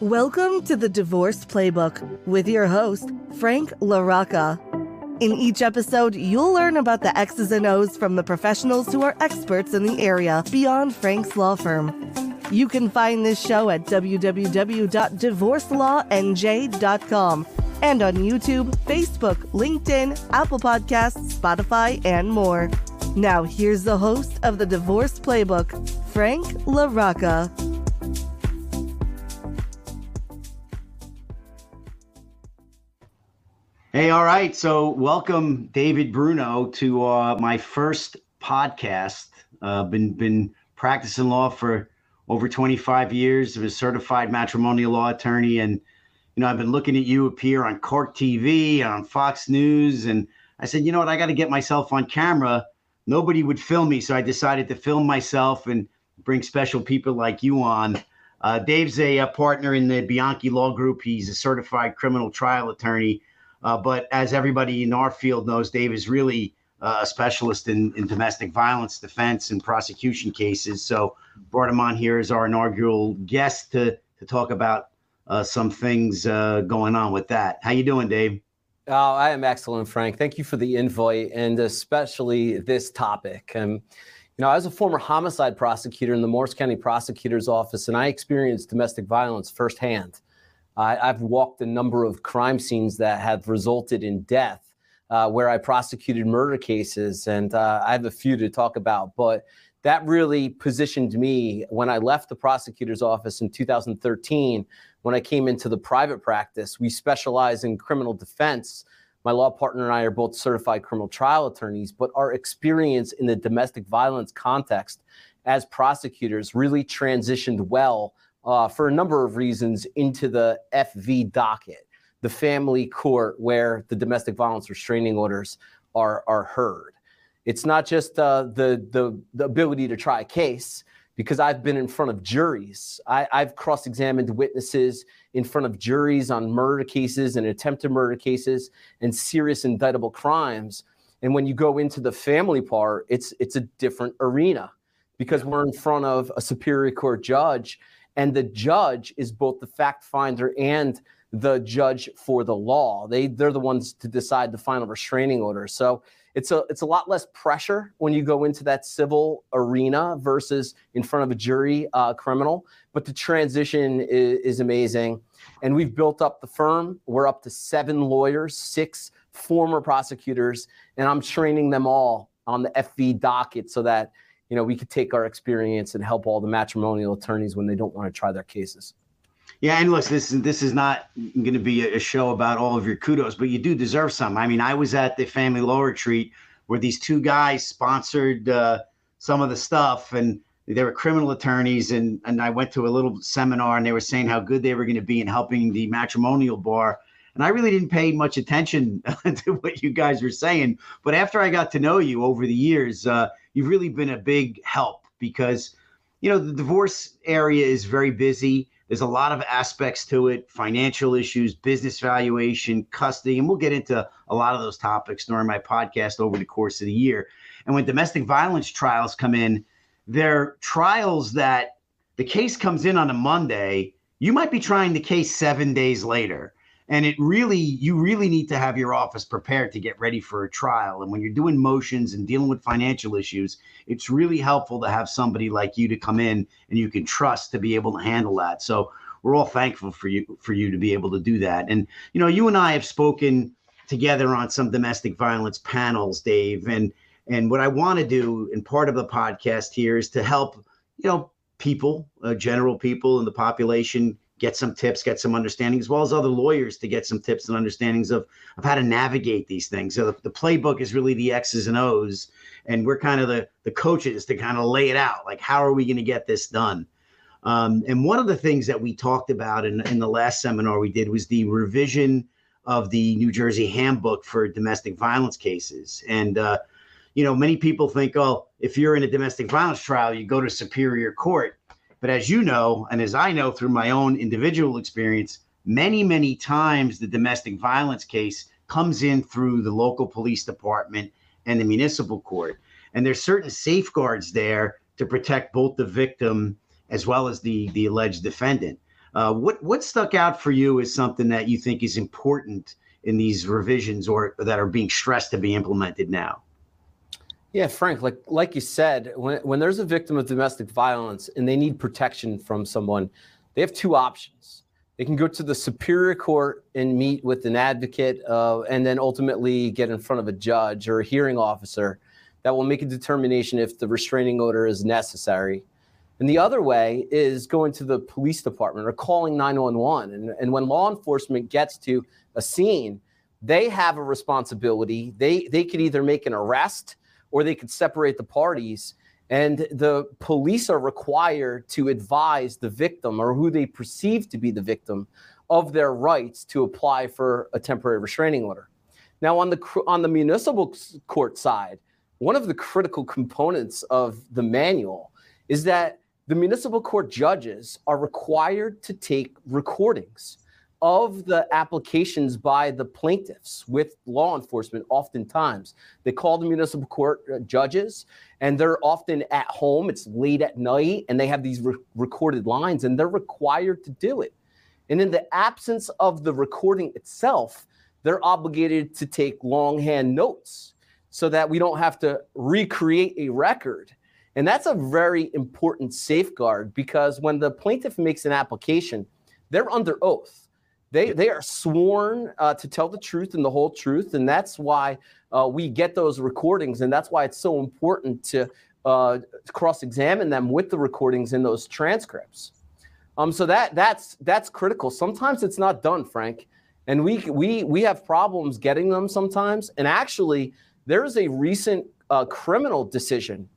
Welcome to the Divorce Playbook with your host, Frank LaRocca. In each episode, you'll learn about the X's and O's from the professionals who are experts in the area beyond Frank's law firm. You can find this show at www.divorcelawNJ.com and on YouTube, Facebook, LinkedIn, Apple Podcasts, Spotify, and more. Now, here's the host of the Divorce Playbook, Frank LaRocca. Hey, all right. So, welcome, David Bruno, to uh, my first podcast. Uh, been been practicing law for over 25 years. I'm a certified matrimonial law attorney, and you know I've been looking at you appear on Court TV on Fox News, and I said, you know what, I got to get myself on camera. Nobody would film me, so I decided to film myself and bring special people like you on. Uh, Dave's a, a partner in the Bianchi Law Group. He's a certified criminal trial attorney uh, but as everybody in our field knows, Dave is really uh, a specialist in, in domestic violence defense and prosecution cases. So brought him on here as our inaugural guest to to talk about uh, some things uh, going on with that. How you doing, Dave? Oh, I am excellent, Frank. Thank you for the invite and especially this topic. Um, you know, I was a former homicide prosecutor in the Morris County Prosecutor's Office, and I experienced domestic violence firsthand. I, have walked a number of crime scenes that have resulted in death, uh, where I prosecuted murder cases, and uh, I have a few to talk about. But that really positioned me when I left the prosecutor's office in 2013. When I came into the private practice, we specialize in criminal defense. My law partner and I are both certified criminal trial attorneys, but our experience in the domestic violence context as prosecutors really transitioned well uh, for a number of reasons into the FV docket, the family court where the domestic violence restraining orders are, are heard. It's not just uh, the, the, the ability to try a case, because I've been in front of juries. I, have cross examined witnesses in front of juries on murder cases and attempted murder cases and serious indictable crimes. And when you go into the family part, it's, it's a different arena because we're in front of a superior court judge and the judge is both the fact finder and the judge for the law. They they're the ones to decide the final restraining order. So it's a it's a lot less pressure when you go into that civil arena versus in front of a jury uh, criminal. But the transition is, is amazing, and we've built up the firm. We're up to seven lawyers, six former prosecutors, and I'm training them all on the FV docket so that you know, we could take our experience and help all the matrimonial attorneys when they don't want to try their cases. Yeah, and look, this is this is not going to be a show about all of your kudos, but you do deserve some. I mean, I was at the family law retreat where these two guys sponsored uh, some of the stuff, and they were criminal attorneys, and and I went to a little seminar, and they were saying how good they were going to be in helping the matrimonial bar. And I really didn't pay much attention to what you guys were saying. But after I got to know you over the years, uh, you've really been a big help because you know the divorce area is very busy. There's a lot of aspects to it financial issues business valuation custody and we'll get into a lot of those topics during my podcast over the course of the year. And when domestic violence trials come in they're trials that the case comes in on a monday. You might be trying the case seven days later and it really you really need to have your office prepared to get ready for a trial. And when you're doing motions and dealing with financial issues it's really helpful to have somebody like you to come in and you can trust to be able to handle that. So we're all thankful for you for you to be able to do that. And you know you and i have spoken together on some domestic violence panels dave. And and what i want to do and part of the podcast here is to help you know people uh, general people in the population get some tips, get some understanding, as well as other lawyers to get some tips and understandings of, of how to navigate these things. So the, the playbook is really the X's and O's, and we're kind of the, the coaches to kind of lay it out. Like, how are we going to get this done? Um, and one of the things that we talked about in, in the last seminar we did was the revision of the New Jersey handbook for domestic violence cases. And, uh, you know, many people think, oh, if you're in a domestic violence trial, you go to Superior Court. But as you know, and as I know through my own individual experience, many, many times the domestic violence case comes in through the local police department and the municipal court. And there's certain safeguards there to protect both the victim as well as the, the alleged defendant. Uh, what what stuck out for you is something that you think is important in these revisions or that are being stressed to be implemented now? Yeah, Frank, like like you said, when when there's a victim of domestic violence and they need protection from someone, they have two options. They can go to the superior court and meet with an advocate, uh, and then ultimately get in front of a judge or a hearing officer that will make a determination if the restraining order is necessary. And the other way is going to the police department or calling 911. And, and when law enforcement gets to a scene, they have a responsibility. They, they could either make an arrest or they could separate the parties. And the police are required to advise the victim or who they perceive to be the victim of their rights to apply for a temporary restraining order. Now, on the on the municipal court side, one of the critical components of the manual is that the municipal court judges are required to take recordings of the applications by the plaintiffs with law enforcement oftentimes. They call the municipal court uh, judges and they're often at home. It's late at night and they have these re- recorded lines and they're required to do it. And in the absence of the recording itself they're obligated to take longhand notes so that we don't have to recreate a record. And that's a very important safeguard because when the plaintiff makes an application, they're under oath. They, they are sworn uh, to tell the truth and the whole truth. And that's why uh, we get those recordings. And that's why it's so important to uh, cross examine them with the recordings in those transcripts. Um, so that that's that's critical. Sometimes it's not done, Frank, and we we we have problems getting them sometimes. And actually, there is a recent uh, criminal decision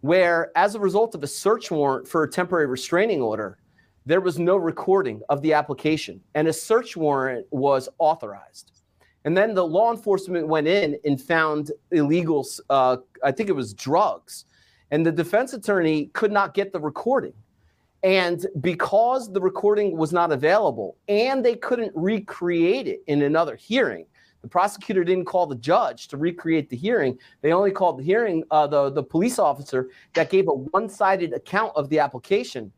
where, as a result of a search warrant for a temporary restraining order, there was no recording of the application and a search warrant was authorized. And then the law enforcement went in and found illegal, uh, I think it was drugs. And the defense attorney could not get the recording. And because the recording was not available and they couldn't recreate it in another hearing, the prosecutor didn't call the judge to recreate the hearing. They only called the hearing uh, the the police officer that gave a one-sided account of the application.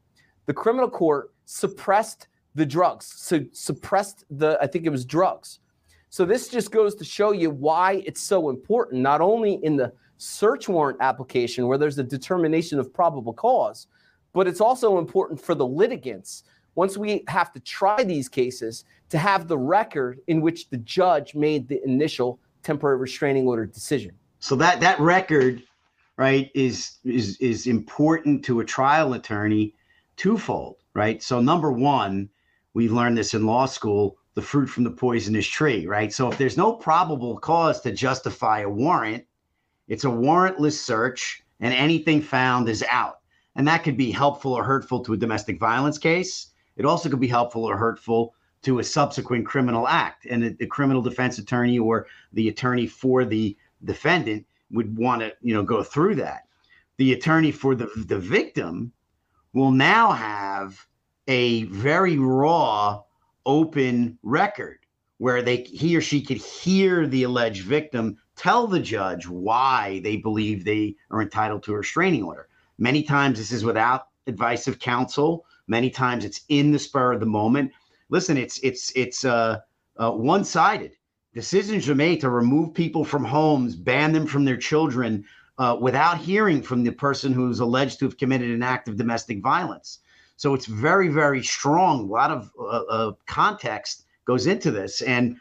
The criminal court suppressed the drugs, so suppressed the I think it was drugs. So this just goes to show you why it's so important, not only in the search warrant application where there's a determination of probable cause, but it's also important for the litigants once we have to try these cases to have the record in which the judge made the initial temporary restraining order decision. So that that record, right, is is is important to a trial attorney twofold, right? So number one, we learned this in law school, the fruit from the poisonous tree, right? So if there's no probable cause to justify a warrant, it's a warrantless search and anything found is out. And that could be helpful or hurtful to a domestic violence case. It also could be helpful or hurtful to a subsequent criminal act. And the criminal defense attorney or the attorney for the defendant would want to, you know, go through that. The attorney for the, the victim will now have a very raw, open record where they he or she could hear the alleged victim tell the judge why they believe they are entitled to a restraining order. Many times this is without advice of counsel. Many times it's in the spur of the moment listen, it's it's it's uh, uh, one sided. Decisions are made to remove people from homes, ban them from their children, uh, without hearing from the person who's alleged to have committed an act of domestic violence. So it's very, very strong. A lot of uh, context goes into this, and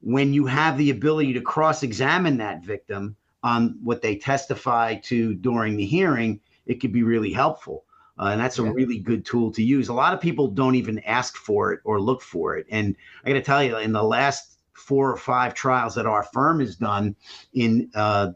when you have the ability to cross-examine that victim on what they testify to during the hearing, it could be really helpful. Uh, and that's a really good tool to use. A lot of people don't even ask for it or look for it. And I got to tell you, in the last four or five trials that our firm has done in uh,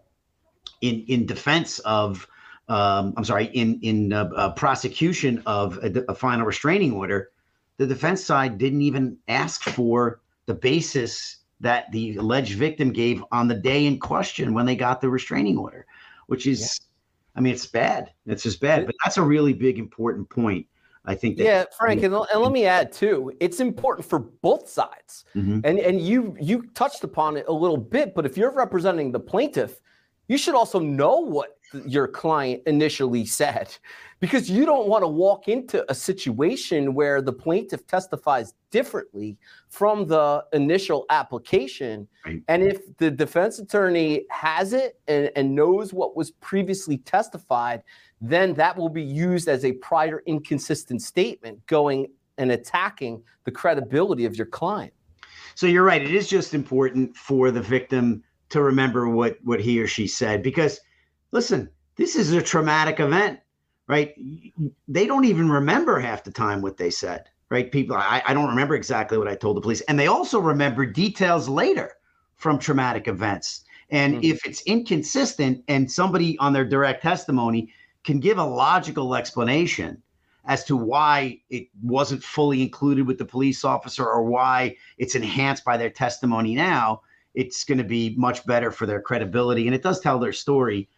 in in defense of, um, I'm sorry, in in uh, uh prosecution of a, a final restraining order, the defense side didn't even ask for the basis that the alleged victim gave on the day in question when they got the restraining order, which is. Yeah I mean, it's bad. It's just bad. But that's a really big, important point. I think. That, yeah, Frank, and, and let me add too. It's important for both sides, mm-hmm. and and you you touched upon it a little bit. But if you're representing the plaintiff, you should also know what your client initially said because you don't want to walk into a situation where the plaintiff testifies differently from the initial application. Right. And if the defense attorney has it and, and knows what was previously testified, then that will be used as a prior inconsistent statement going and attacking the credibility of your client. So you're right. It is just important for the victim to remember what what he or she said because listen, this is a traumatic event, right? They don't even remember half the time what they said, right? People, I, I don't remember exactly what I told the police, and they also remember details later from traumatic events. And mm-hmm. if it's inconsistent, and somebody on their direct testimony can give a logical explanation as to why it wasn't fully included with the police officer or why it's enhanced by their testimony now, it's going to be much better for their credibility. And it does tell their story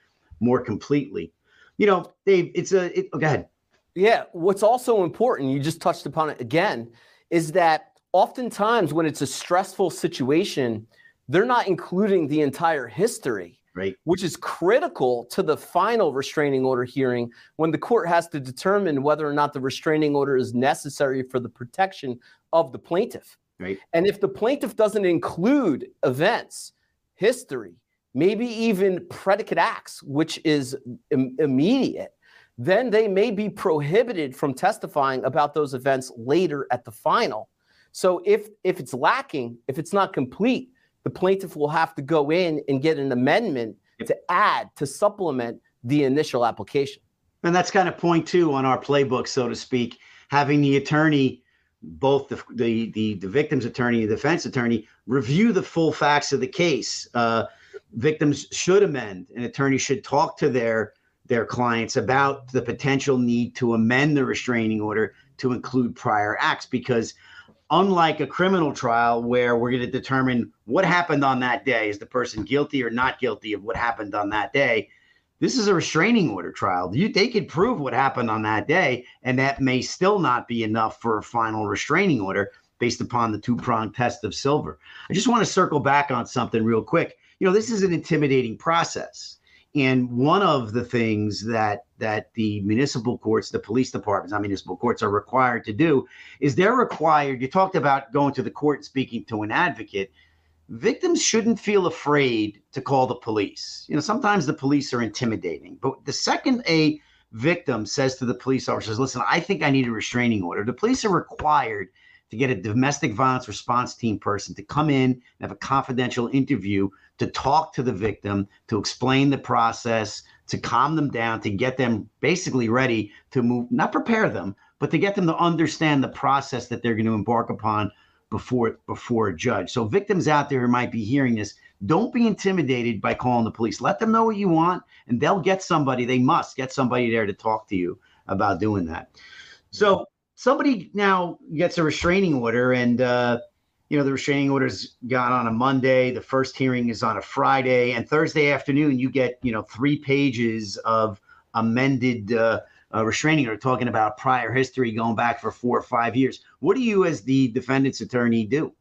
more completely. You know, Dave, it's a, it, oh, go ahead. Yeah. What's also important, you just touched upon it again, is that oftentimes when it's a stressful situation, they're not including the entire history right. which is critical to the final restraining order hearing when the court has to determine whether or not the restraining order is necessary for the protection of the plaintiff. Right. And if the plaintiff doesn't include events, history, maybe even predicate acts, which is Im- immediate, then they may be prohibited from testifying about those events later at the final. So if if it's lacking, if it's not complete, the plaintiff will have to go in and get an amendment to add, to supplement the initial application. And that's kind of point two on our playbook, so to speak, having the attorney, both the, the, the, the victim's attorney and defense attorney, review the full facts of the case. Uh, victims should amend, and attorneys should talk to their their clients about the potential need to amend the restraining order to include prior acts because unlike a criminal trial where we're going to determine what happened on that day is the person guilty or not guilty of what happened on that day this is a restraining order trial you, they could prove what happened on that day and that may still not be enough for a final restraining order based upon the two-pronged test of silver i just want to circle back on something real quick you know this is an intimidating process and one of the things that that the municipal courts, the police departments, not municipal courts, are required to do is they're required. You talked about going to the court and speaking to an advocate. Victims shouldn't feel afraid to call the police. You know, sometimes the police are intimidating, but the second a victim says to the police officers, "Listen, I think I need a restraining order," the police are required to get a domestic violence response team person to come in and have a confidential interview to talk to the victim, to explain the process, to calm them down, to get them basically ready to move, not prepare them, but to get them to understand the process that they're going to embark upon before before a judge. So victims out there who might be hearing this, don't be intimidated by calling the police. Let them know what you want, and they'll get somebody. They must get somebody there to talk to you about doing that. So somebody now gets a restraining order, and uh, you know, the restraining orders got on a Monday. The first hearing is on a Friday, and Thursday afternoon you get you know three pages of amended uh, uh, restraining order talking about prior history going back for four or five years. What do you, as the defendant's attorney, do?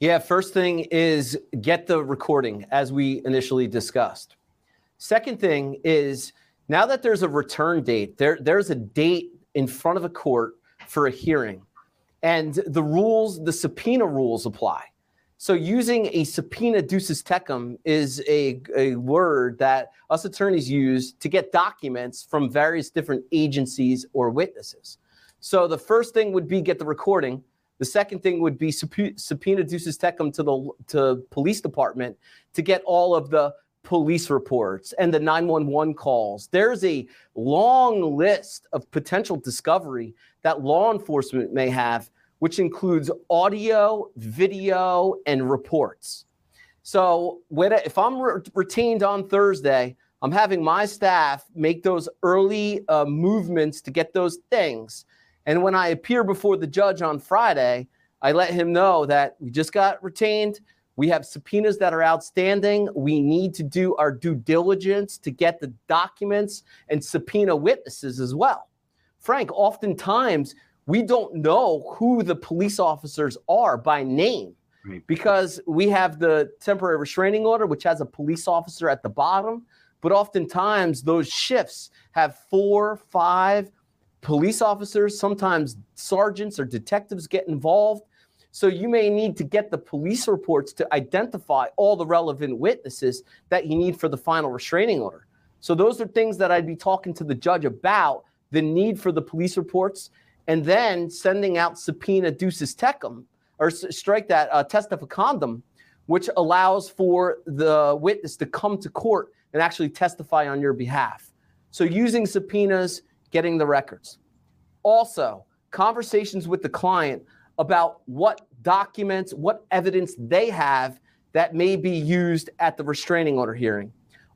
Yeah, first thing is get the recording as we initially discussed. Second thing is now that there's a return date, there there's a date in front of a court for a hearing and the rules, the subpoena rules apply. So using a subpoena duces tecum is a, a word that us attorneys use to get documents from various different agencies or witnesses. So the first thing would be get the recording. The second thing would be subpoena duces tecum to the to police department to get all of the police reports and the 911 calls. There's a long list of potential discovery that law enforcement may have, which includes audio, video, and reports. So when, if I'm re- retained on Thursday, I'm having my staff make those early uh, movements to get those things. And when I appear before the judge on Friday, I let him know that we just got retained. We have subpoenas that are outstanding. We need to do our due diligence to get the documents and subpoena witnesses as well. Frank, oftentimes we don't know who the police officers are by name. because we have the temporary restraining order, which has a police officer at the bottom. But oftentimes, those shifts have four, five police officers, sometimes sergeants or detectives get involved. So you may need to get the police reports to identify all the relevant witnesses that you need for the final restraining order. So those are things that I'd be talking to the judge about the need for the police reports and then sending out subpoena duces tecum or strike that uh, testificandum, which allows for the witness to come to court and actually testify on your behalf. So using subpoenas, getting the records. Also, conversations with the client about what documents, what evidence they have that may be used at the restraining order hearing.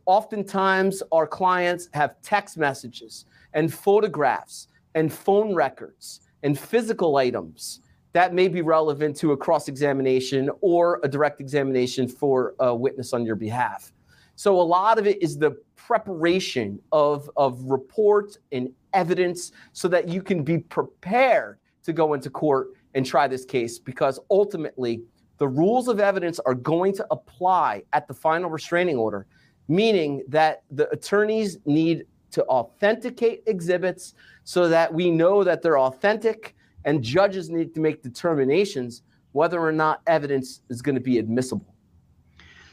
Oftentimes, our clients have text messages and photographs and phone records and physical items that may be relevant to a cross examination or a direct examination for a witness on your behalf. So, a lot of it is the preparation of, of reports and evidence so that you can be prepared to go into court and try this case because ultimately the rules of evidence are going to apply at the final restraining order, meaning that the attorneys need to authenticate exhibits so that we know that they're authentic, and judges need to make determinations whether or not evidence is going to be admissible.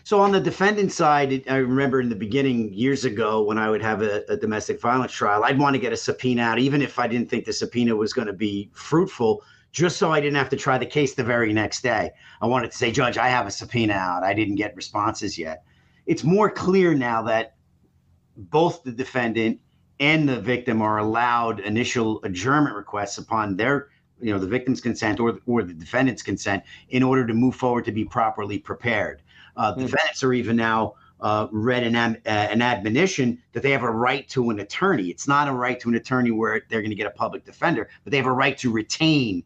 So on the defendant side, I remember in the beginning years ago when I would have a, a, domestic violence trial, I'd want to get a subpoena out, even if I didn't think the subpoena was going to be fruitful, just so I didn't have to try the case the very next day. I wanted to say, Judge, I have a subpoena out. I didn't get responses yet. It's more clear now that both the defendant and the victim are allowed initial adjournment requests upon their you know the victim's consent or, or the defendant's consent in order to move forward to be properly prepared. Uh, mm-hmm. defendants are even now uh, read an, uh, an admonition that they have a right to an attorney. It's not a right to an attorney where they're going to get a public defender but they have a right to retain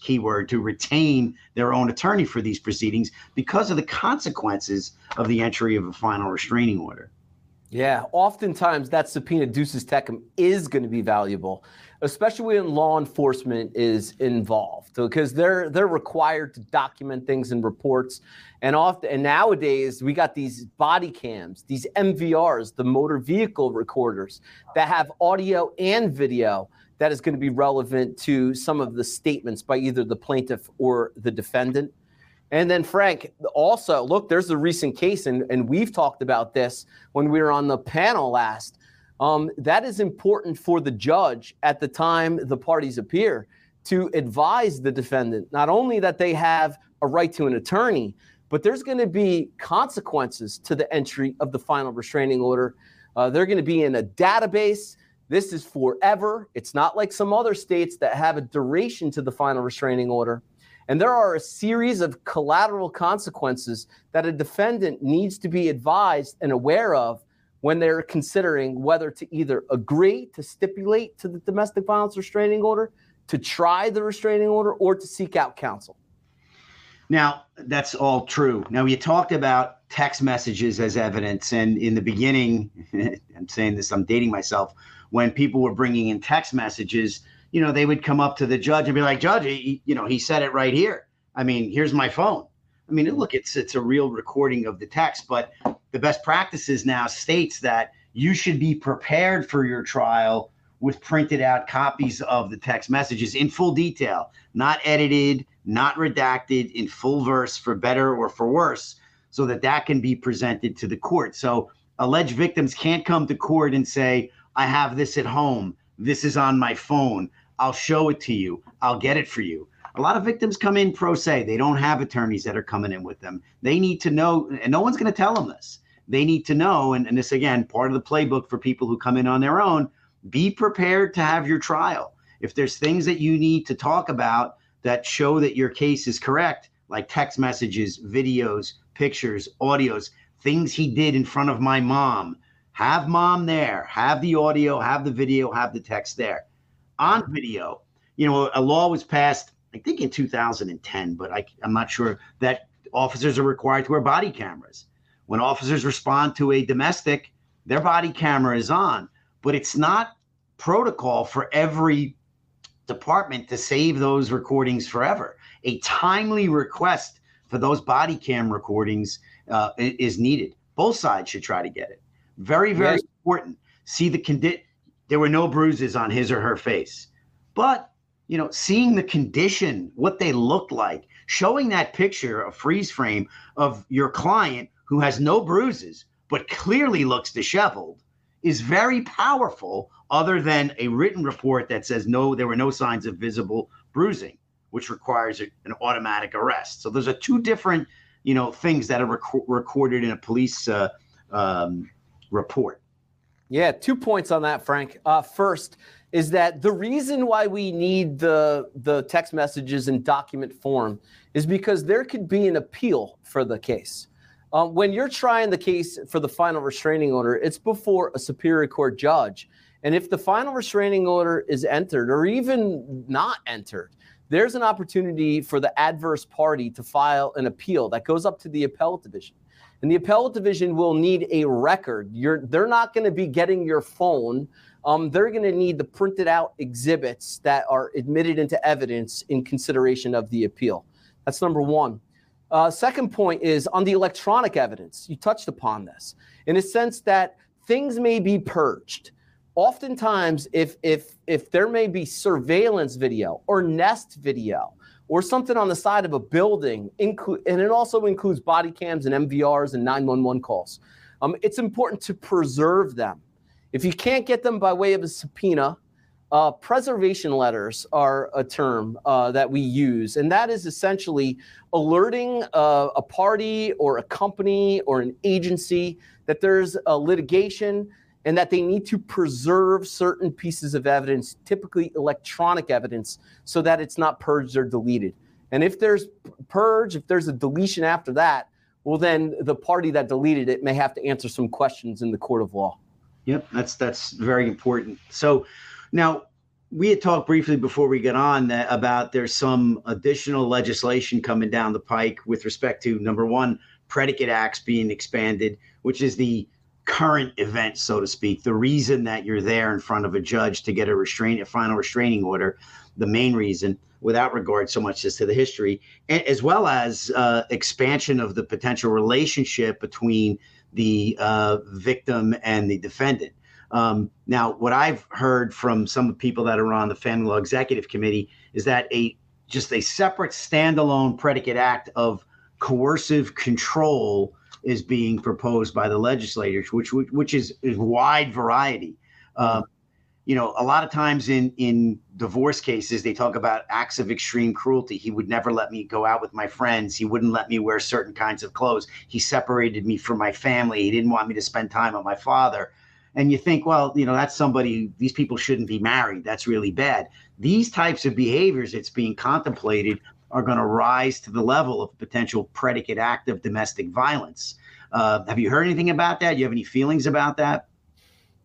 keyword to retain their own attorney for these proceedings because of the consequences of the entry of a final restraining order yeah, oftentimes that subpoena duces tecum is going to be valuable, especially when law enforcement is involved, because they're they're required to document things in reports, and often and nowadays we got these body cams, these MVRs, the motor vehicle recorders that have audio and video that is going to be relevant to some of the statements by either the plaintiff or the defendant. And then, Frank, also, look, there's a recent case, and, and we've talked about this when we were on the panel last. Um, that is important for the judge at the time the parties appear to advise the defendant not only that they have a right to an attorney, but there's going to be consequences to the entry of the final restraining order. Uh, they're going to be in a database. This is forever. It's not like some other states that have a duration to the final restraining order. And there are a series of collateral consequences that a defendant needs to be advised and aware of when they're considering whether to either agree to stipulate to the domestic violence restraining order, to try the restraining order, or to seek out counsel. Now, that's all true. Now, you talked about text messages as evidence. And in the beginning, I'm saying this, I'm dating myself, when people were bringing in text messages, you know, they would come up to the judge and be like, Judge, he, you know, he said it right here. I mean, here's my phone. I mean, look, it's it's a real recording of the text, but the best practices now states that you should be prepared for your trial with printed out copies of the text messages in full detail, not edited, not redacted, in full verse for better or for worse, so that that can be presented to the court. So alleged victims can't come to court and say, I have this at home. This is on my phone. I'll show it to you. I'll get it for you. A lot of victims come in pro se. They don't have attorneys that are coming in with them. They need to know, and no one's going to tell them this. They need to know, and, and this again, part of the playbook for people who come in on their own, be prepared to have your trial. If there's things that you need to talk about that show that your case is correct, like text messages, videos, pictures, audios, things he did in front of my mom, have mom there, have the audio, have the video, have the text there on video. You know, a law was passed, I think in 2010, but I, I'm not sure that officers are required to wear body cameras. When officers respond to a domestic, their body camera is on, but it's not protocol for every department to save those recordings forever. A timely request for those body cam recordings uh, is needed. Both sides should try to get it. Very, very yes. important. See the condition. There were no bruises on his or her face, but you know, seeing the condition, what they looked like, showing that picture, a freeze frame of your client who has no bruises but clearly looks disheveled, is very powerful. Other than a written report that says no, there were no signs of visible bruising, which requires an automatic arrest. So those are two different, you know, things that are rec- recorded in a police uh, um, report. Yeah, two points on that, Frank. Uh, first is that the reason why we need the the text messages in document form is because there could be an appeal for the case. Um, when you're trying the case for the final restraining order, it's before a superior court judge. And if the final restraining order is entered or even not entered, there's an opportunity for the adverse party to file an appeal that goes up to the appellate division. And the appellate division will need a record. You're, they're not going to be getting your phone. Um, they're going to need the printed out exhibits that are admitted into evidence in consideration of the appeal. That's number one. Uh, second point is on the electronic evidence. You touched upon this in a sense that things may be purged oftentimes if if if there may be surveillance video or nest video or something on the side of a building include and it also includes body cams and mvrs and 911 calls. Um, it's important to preserve them. If you can't get them by way of a subpoena uh, preservation letters are a term uh, that we use, and that is essentially alerting uh, a party or a company or an agency that there's a litigation and that they need to preserve certain pieces of evidence, typically electronic evidence, so that it's not purged or deleted. And if there's purge, if there's a deletion after that, well, then the party that deleted it may have to answer some questions in the court of law. Yep, that's that's very important. So now we had talked briefly before we get on that about there's some additional legislation coming down the pike with respect to number one, predicate acts being expanded, which is the current event, so to speak, the reason that you're there in front of a judge to get a restraint, a final restraining order, the main reason, without regard so much as to the history, as well as uh, expansion of the potential relationship between the uh, victim and the defendant. Um, now, what I've heard from some people that are on the Family Law Executive Committee is that a just a separate standalone predicate act of coercive control is being proposed by the legislators, which which is is wide variety. Uh, you know, a lot of times in in divorce cases, they talk about acts of extreme cruelty. He would never let me go out with my friends. He wouldn't let me wear certain kinds of clothes. He separated me from my family. He didn't want me to spend time with my father. And you think, well, you know, that's somebody. These people shouldn't be married. That's really bad. These types of behaviors that's being contemplated are going to rise to the level of potential predicate act of domestic violence. Uh, have you heard anything about that? Do you have any feelings about that?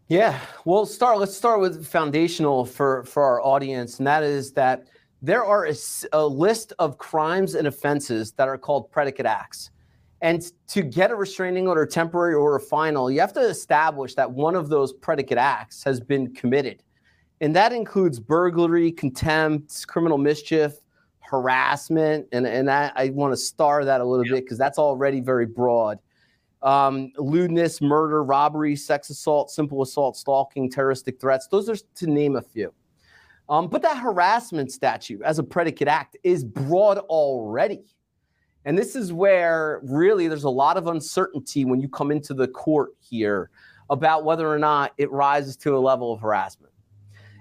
Yeah, well, start. Let's start with foundational for for our audience, and that is that there are a, a list of crimes and offenses that are called predicate acts. And to get a restraining order, temporary or final, you have to establish that one of those predicate acts has been committed. And that includes burglary, contempt, criminal mischief, harassment. And, and I, I want to star that a little yep. bit because that's already very broad um, lewdness, murder, robbery, sex assault, simple assault, stalking, terroristic threats. Those are to name a few. Um, but that harassment statute as a predicate act is broad already. And this is where really there's a lot of uncertainty when you come into the court here about whether or not it rises to a level of harassment.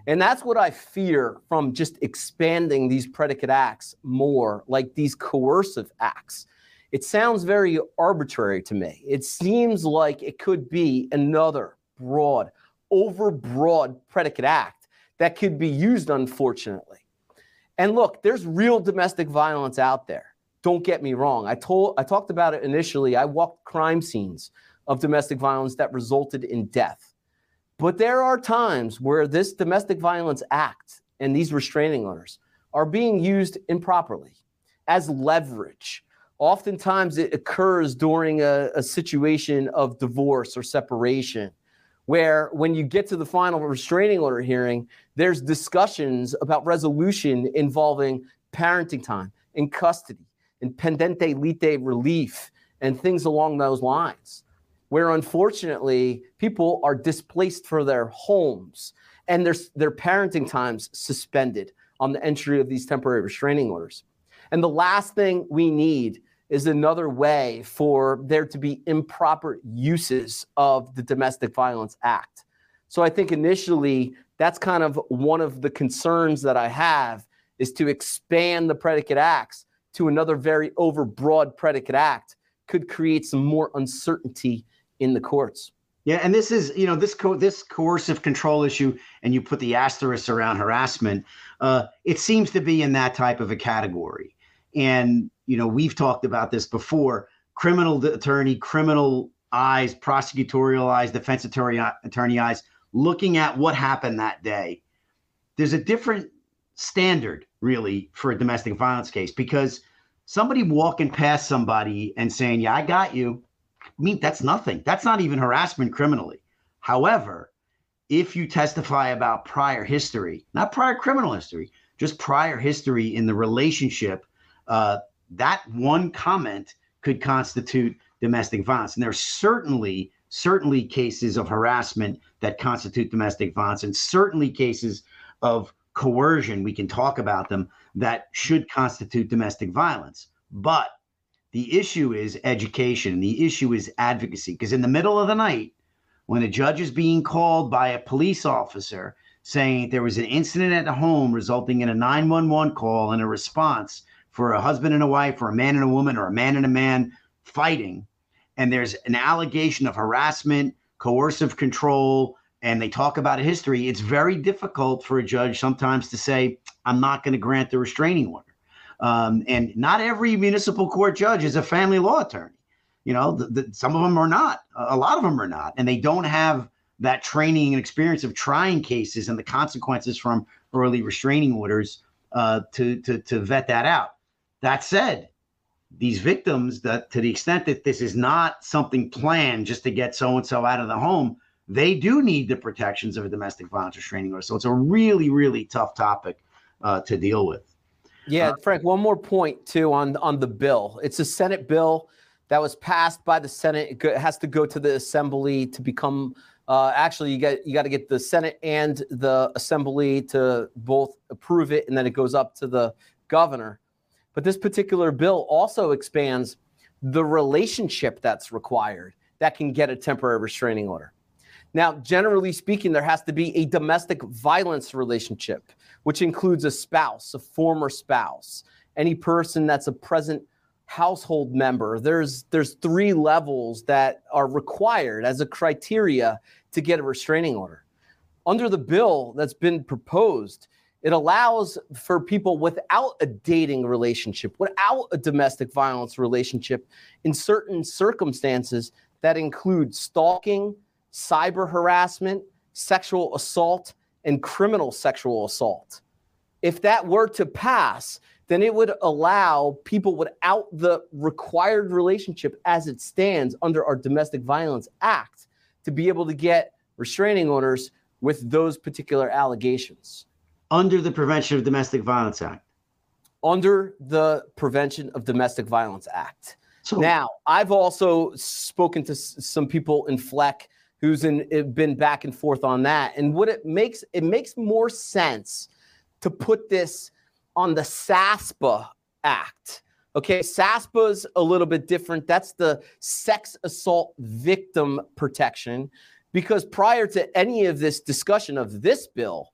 And that's what I fear from just expanding these predicate acts more, like these coercive acts it sounds very arbitrary to me. It seems like it could be another broad, overbroad predicate act that could be used, unfortunately. And look, there's real domestic violence out there. Don't get me wrong. I told I talked about it initially. I walked crime scenes of domestic violence that resulted in death. But there are times where this domestic violence act and these restraining orders are being used improperly as leverage. Oftentimes, it occurs during a, a situation of divorce or separation, where when you get to the final restraining order hearing, there's discussions about resolution involving parenting time and custody, and pendente lite relief and things along those lines, where unfortunately people are displaced for their homes and their, their parenting times suspended on the entry of these temporary restraining orders. And the last thing we need is another way for there to be improper uses of the Domestic Violence Act. So I think initially that's kind of one of the concerns that I have is to expand the predicate acts to another very overbroad predicate act could create some more uncertainty in the courts. Yeah, and this is you know this co- this coercive control issue, and you put the asterisk around harassment. Uh, it seems to be in that type of a category, and you know we've talked about this before. Criminal attorney, criminal eyes, prosecutorial eyes, defense attorney attorney eyes, looking at what happened that day. There's a different standard really for a domestic violence case because somebody walking past somebody and saying, "Yeah, I got you," mean that's nothing. That's not even harassment criminally. However, if you testify about prior history, not prior criminal history, just prior history in the relationship, uh, that one comment could constitute domestic violence. And there's certainly, certainly cases of harassment that constitute domestic violence, and certainly cases of coercion, we can talk about them, that should constitute domestic violence. But the issue is education, the issue is advocacy. Because in the middle of the night, when a judge is being called by a police officer saying there was an incident at the home resulting in a 911 call and a response for a husband and a wife, or a man and a woman, or a man and a man fighting, and there's an allegation of harassment, coercive control, and they talk about a history, it's very difficult for a judge sometimes to say, I'm not going to grant the restraining order. Um, and not every municipal court judge is a family law attorney. You know, the, the, some of them are not. A lot of them are not, and they don't have that training and experience of trying cases and the consequences from early restraining orders uh, to, to to vet that out. That said, these victims, that to the extent that this is not something planned just to get so and so out of the home, they do need the protections of a domestic violence restraining order. So it's a really, really tough topic uh, to deal with. Yeah, uh, Frank. One more point too on on the bill. It's a Senate bill that was passed by the Senate. It has to go to the Assembly to become. Uh, actually, you get you got to get the Senate and the Assembly to both approve it, and then it goes up to the governor. But this particular bill also expands the relationship that's required that can get a temporary restraining order. Now, generally speaking, there has to be a domestic violence relationship, which includes a spouse, a former spouse, any person that's a present household member. There's there's three levels that are required as a criteria to get a restraining order. Under the bill that's been proposed, it allows for people without a dating relationship, without a domestic violence relationship, in certain circumstances that include stalking, cyber harassment, sexual assault, and criminal sexual assault. If that were to pass, then it would allow people without the required relationship as it stands under our Domestic Violence Act to be able to get restraining orders with those particular allegations. Under the Prevention of Domestic Violence Act. Under the Prevention of Domestic Violence Act. So, now, I've also spoken to some people in FLEC who's in, eh, been back and forth on that. And what it makes it makes more sense to put this on the SASPA Act. Okay, SASPA's a little bit different. That's the sex assault victim protection, because prior to any of this discussion of this bill,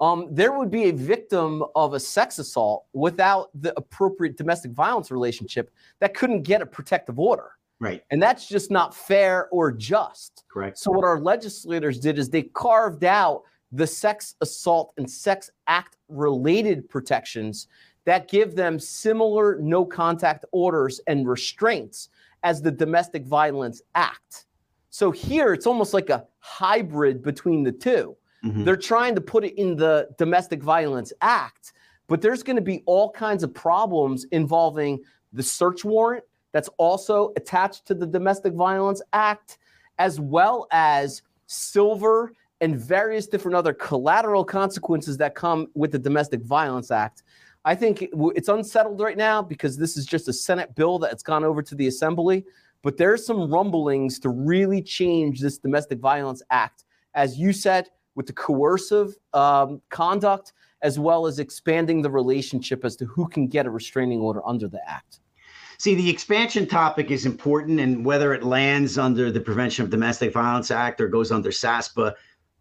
um, there would be a victim of a sex assault without the appropriate domestic violence relationship that couldn't get a protective order. Right. And that's just not fair or just. Correct. So, what our legislators did is they carved out the sex assault and sex act related protections that give them similar no contact orders and restraints as the Domestic Violence Act. So, here it's almost like a hybrid between the 2 they mm-hmm. They're trying to put it in the Domestic Violence Act, but there's going to be all kinds of problems involving the search warrant that's also attached to the Domestic Violence Act, as well as silver and various different other collateral consequences that come with the Domestic Violence Act. I think it's unsettled right now because this is just a Senate bill that's gone over to the Assembly. But there's some rumblings to really change this Domestic Violence Act, as you said, with the coercive um, conduct, as well as expanding the relationship as to who can get a restraining order under the act. See, the expansion topic is important, and whether it lands under the Prevention of Domestic Violence Act or goes under SASPA,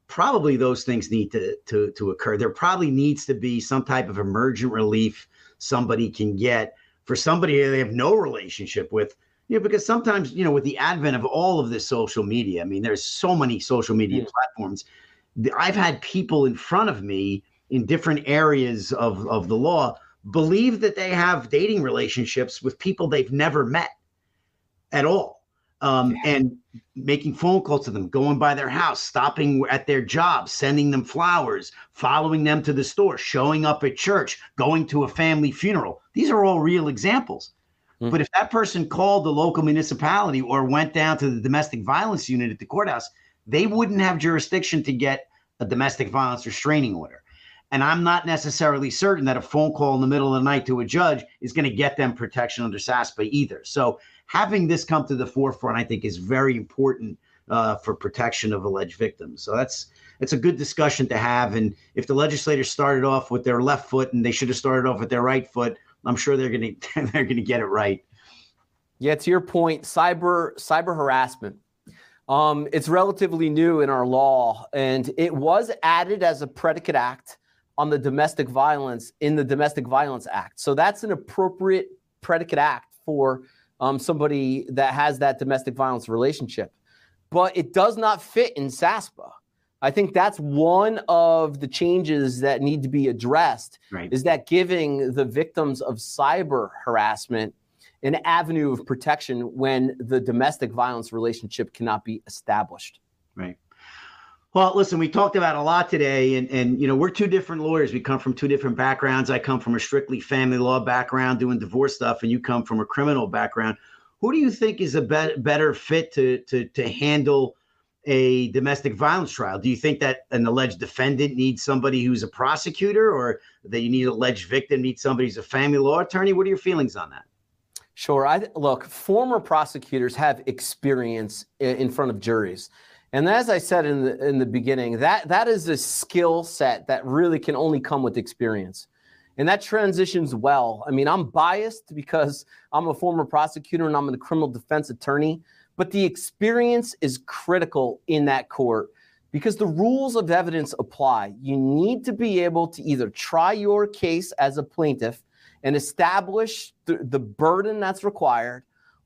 probably those things need to, to, to occur. There probably needs to be some type of emergent relief somebody can get for somebody they have no relationship with. You know, because sometimes, you know, with the advent of all of this social media, I mean, there's so many social media yeah. platforms. I've had people in front of me in different areas of, of the law believe that they have dating relationships with people they've never met at all um, and making phone calls to them, going by their house, stopping at their job, sending them flowers, following them to the store, showing up at church, going to a family funeral. These are all real examples. Mm-hmm. But if that person called the local municipality or went down to the domestic violence unit at the courthouse, they wouldn't have jurisdiction to get a domestic violence restraining order. And I'm not necessarily certain that a phone call in the middle of the night to a judge is going to get them protection under SASPA either. So having this come to the forefront, I think, is very important uh, for protection of alleged victims. So that's it's a good discussion to have. And if the legislators started off with their left foot and they should have started off with their right foot, I'm sure they're going to they're going to get it right. Yeah, to your point, cyber cyber harassment. Um, it's relatively new in our law, and it was added as a predicate act on the domestic violence in the Domestic Violence Act. So that's an appropriate predicate act for um, somebody that has that domestic violence relationship. But it does not fit in SASPA. I think that's one of the changes that need to be addressed right. is that giving the victims of cyber harassment an avenue of protection when the domestic violence relationship cannot be established. Right. Well, listen, we talked about a lot today, and and you know we're two different lawyers. We come from two different backgrounds. I come from a strictly family law background, doing divorce stuff, and you come from a criminal background. Who do you think is a be- better fit to to to handle a domestic violence trial? Do you think that an alleged defendant needs somebody who's a prosecutor, or that you need an alleged victim needs somebody who's a family law attorney? What are your feelings on that? Sure. I look. Former prosecutors have experience in front of juries. And as I said in the in the beginning, that that is a skill set that really can only come with experience. And that transitions well. I mean, I'm biased because I'm a former prosecutor and I'm a criminal defense attorney, but the experience is critical in that court because the rules of evidence apply. You need to be able to either try your case as a plaintiff and establish the, the burden that's required,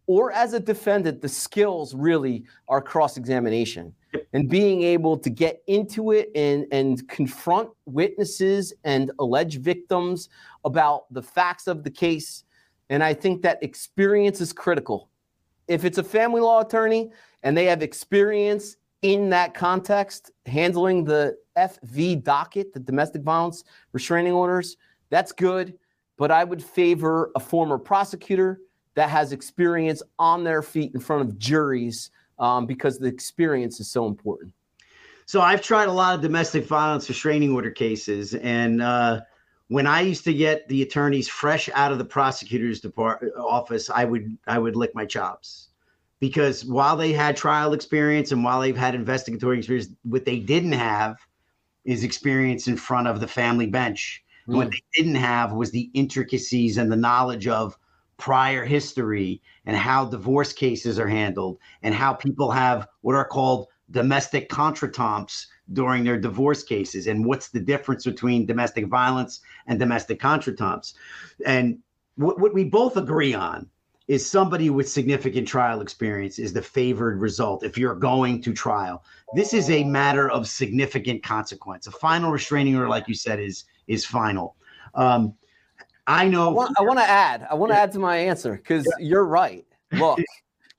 or as a defendant, the skills really are cross examination and being able to get into it and, and confront witnesses and alleged victims about the facts of the case. And I think that experience is critical. If it's a family law attorney and they have experience in that context, handling the FV docket, the domestic violence restraining orders, that's good. But I would favor a former prosecutor that has experience on their feet in front of juries um, because the experience is so important. So I've tried a lot of domestic violence restraining order cases, and uh, when I used to get the attorneys fresh out of the prosecutor's department office, I would I would lick my chops because while they had trial experience and while they've had investigatory experience, what they didn't have is experience in front of the family bench. Mm. What they didn't have was the intricacies and the knowledge of prior history and how divorce cases are handled and how people have what are called domestic contretemps during their divorce cases and what's the difference between domestic violence and domestic contretemps. And what, what we both agree on is somebody with significant trial experience is the favored result if you're going to trial. This is a matter of significant consequence. A final restraining order like you said is is final. Um, I know. I want to add. I want to add to my answer because yeah. you're right. Look,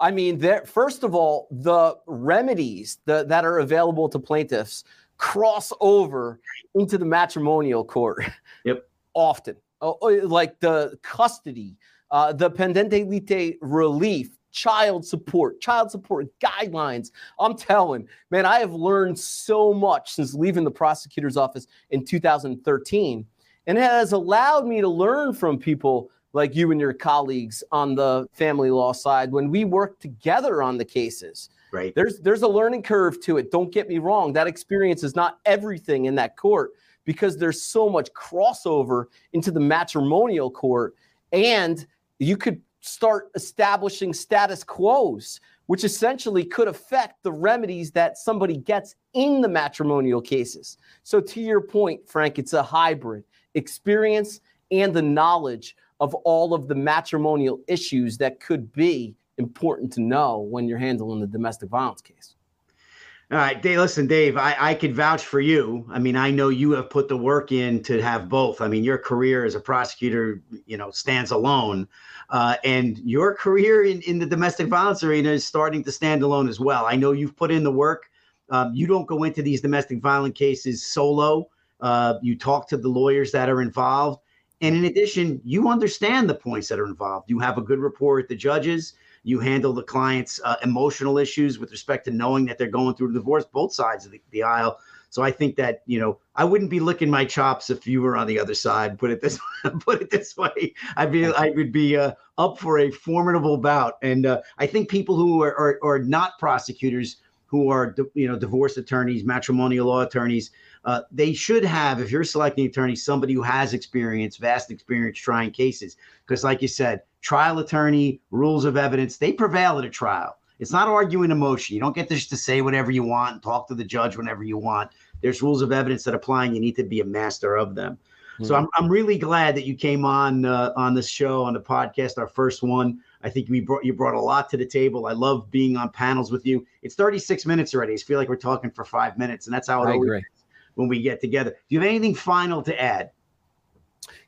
I mean, there. First of all, the remedies that, that are available to plaintiffs cross over into the matrimonial court. Yep. Often, oh, oh, like the custody, uh, the pendente lite relief, child support, child support guidelines. I'm telling, man, I have learned so much since leaving the prosecutor's office in 2013 and it has allowed me to learn from people like you and your colleagues on the family law side when we work together on the cases. Right. There's there's a learning curve to it. Don't get me wrong. That experience is not everything in that court because there's so much crossover into the matrimonial court and you could start establishing status quos which essentially could affect the remedies that somebody gets in the matrimonial cases. So to your point, Frank, it's a hybrid experience and the knowledge of all of the matrimonial issues that could be important to know when you're handling the domestic violence case. All right, Dave. Listen, Dave. I, I could vouch for you. I mean, I know you have put the work in to have both. I mean, your career as a prosecutor, you know, stands alone, uh, and your career in, in the domestic violence arena is starting to stand alone as well. I know you've put in the work. Um, you don't go into these domestic violence cases solo. Uh, you talk to the lawyers that are involved, and in addition, you understand the points that are involved. You have a good rapport with the judges you handle the client's uh, emotional issues with respect to knowing that they're going through a divorce, both sides of the, the, aisle. So I think that you know I wouldn't be licking my chops if you were on the other side. Put it this put it this way, I'd be I would be uh, up for a formidable bout. And uh, I think people who are, are, are not prosecutors, who are you know divorce attorneys, matrimonial law attorneys, uh, they should have, if you're selecting attorney, somebody who has experience, vast experience trying cases. Because, like you said, trial attorney, rules of evidence, they prevail at a trial. It's not arguing emotion. You don't get to just to say whatever you want and talk to the judge whenever you want. There's rules of evidence that apply, and you need to be a master of them. Mm-hmm. So I'm, I'm really glad that you came on uh, on this show on the podcast, our first one. I think we brought you brought a lot to the table. I love being on panels with you. It's 36 minutes already. I feel like we're talking for five minutes, and that's how it I always when we get together. Do you have anything final to add?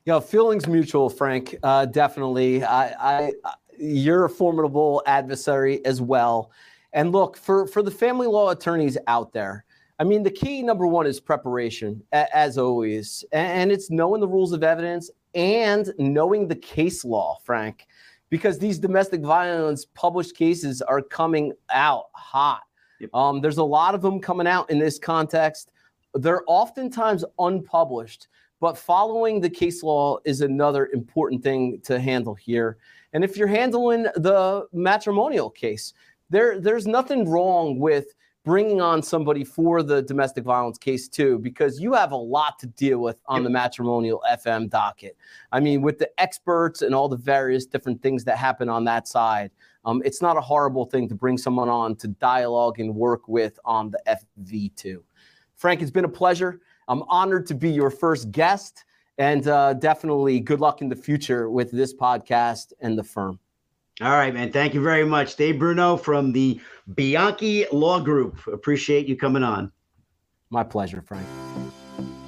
You know, feelings mutual, Frank. Uh, definitely. I, I, you're a formidable adversary as well. And look, for for the family law attorneys out there, I mean, the key number one is preparation, as always, and it's knowing the rules of evidence and knowing the case law, Frank, because these domestic violence published cases are coming out hot. Yep. Um, there's a lot of them coming out in this context. They're oftentimes unpublished but following the case law is another important thing to handle here. And if you're handling the matrimonial case, there there's nothing wrong with bringing on somebody for the domestic violence case too, because you have a lot to deal with on the matrimonial FM docket. I mean, with the experts and all the various different things that happen on that side, um, it's not a horrible thing to bring someone on to dialogue and work with on the FV2. Frank, it's been a pleasure. I'm honored to be your first guest, and uh, definitely good luck in the future with this podcast and the firm. All right, man. Thank you very much. Dave Bruno from the Bianchi Law Group. Appreciate you coming on. My pleasure, Frank.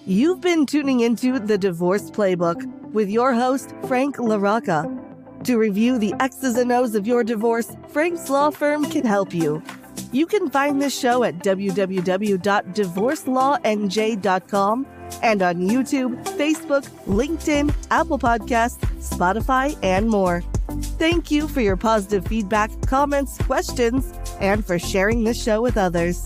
You've been tuning into the Divorce Playbook with your host, Frank LaRocca. To review the X's and O's of your divorce, Frank's law firm can help you. You can find this show at www.divorcelawNJ.com and on YouTube, Facebook, LinkedIn, Apple Podcasts, Spotify, and more. Thank you for your positive feedback, comments, questions, and for sharing this show with others.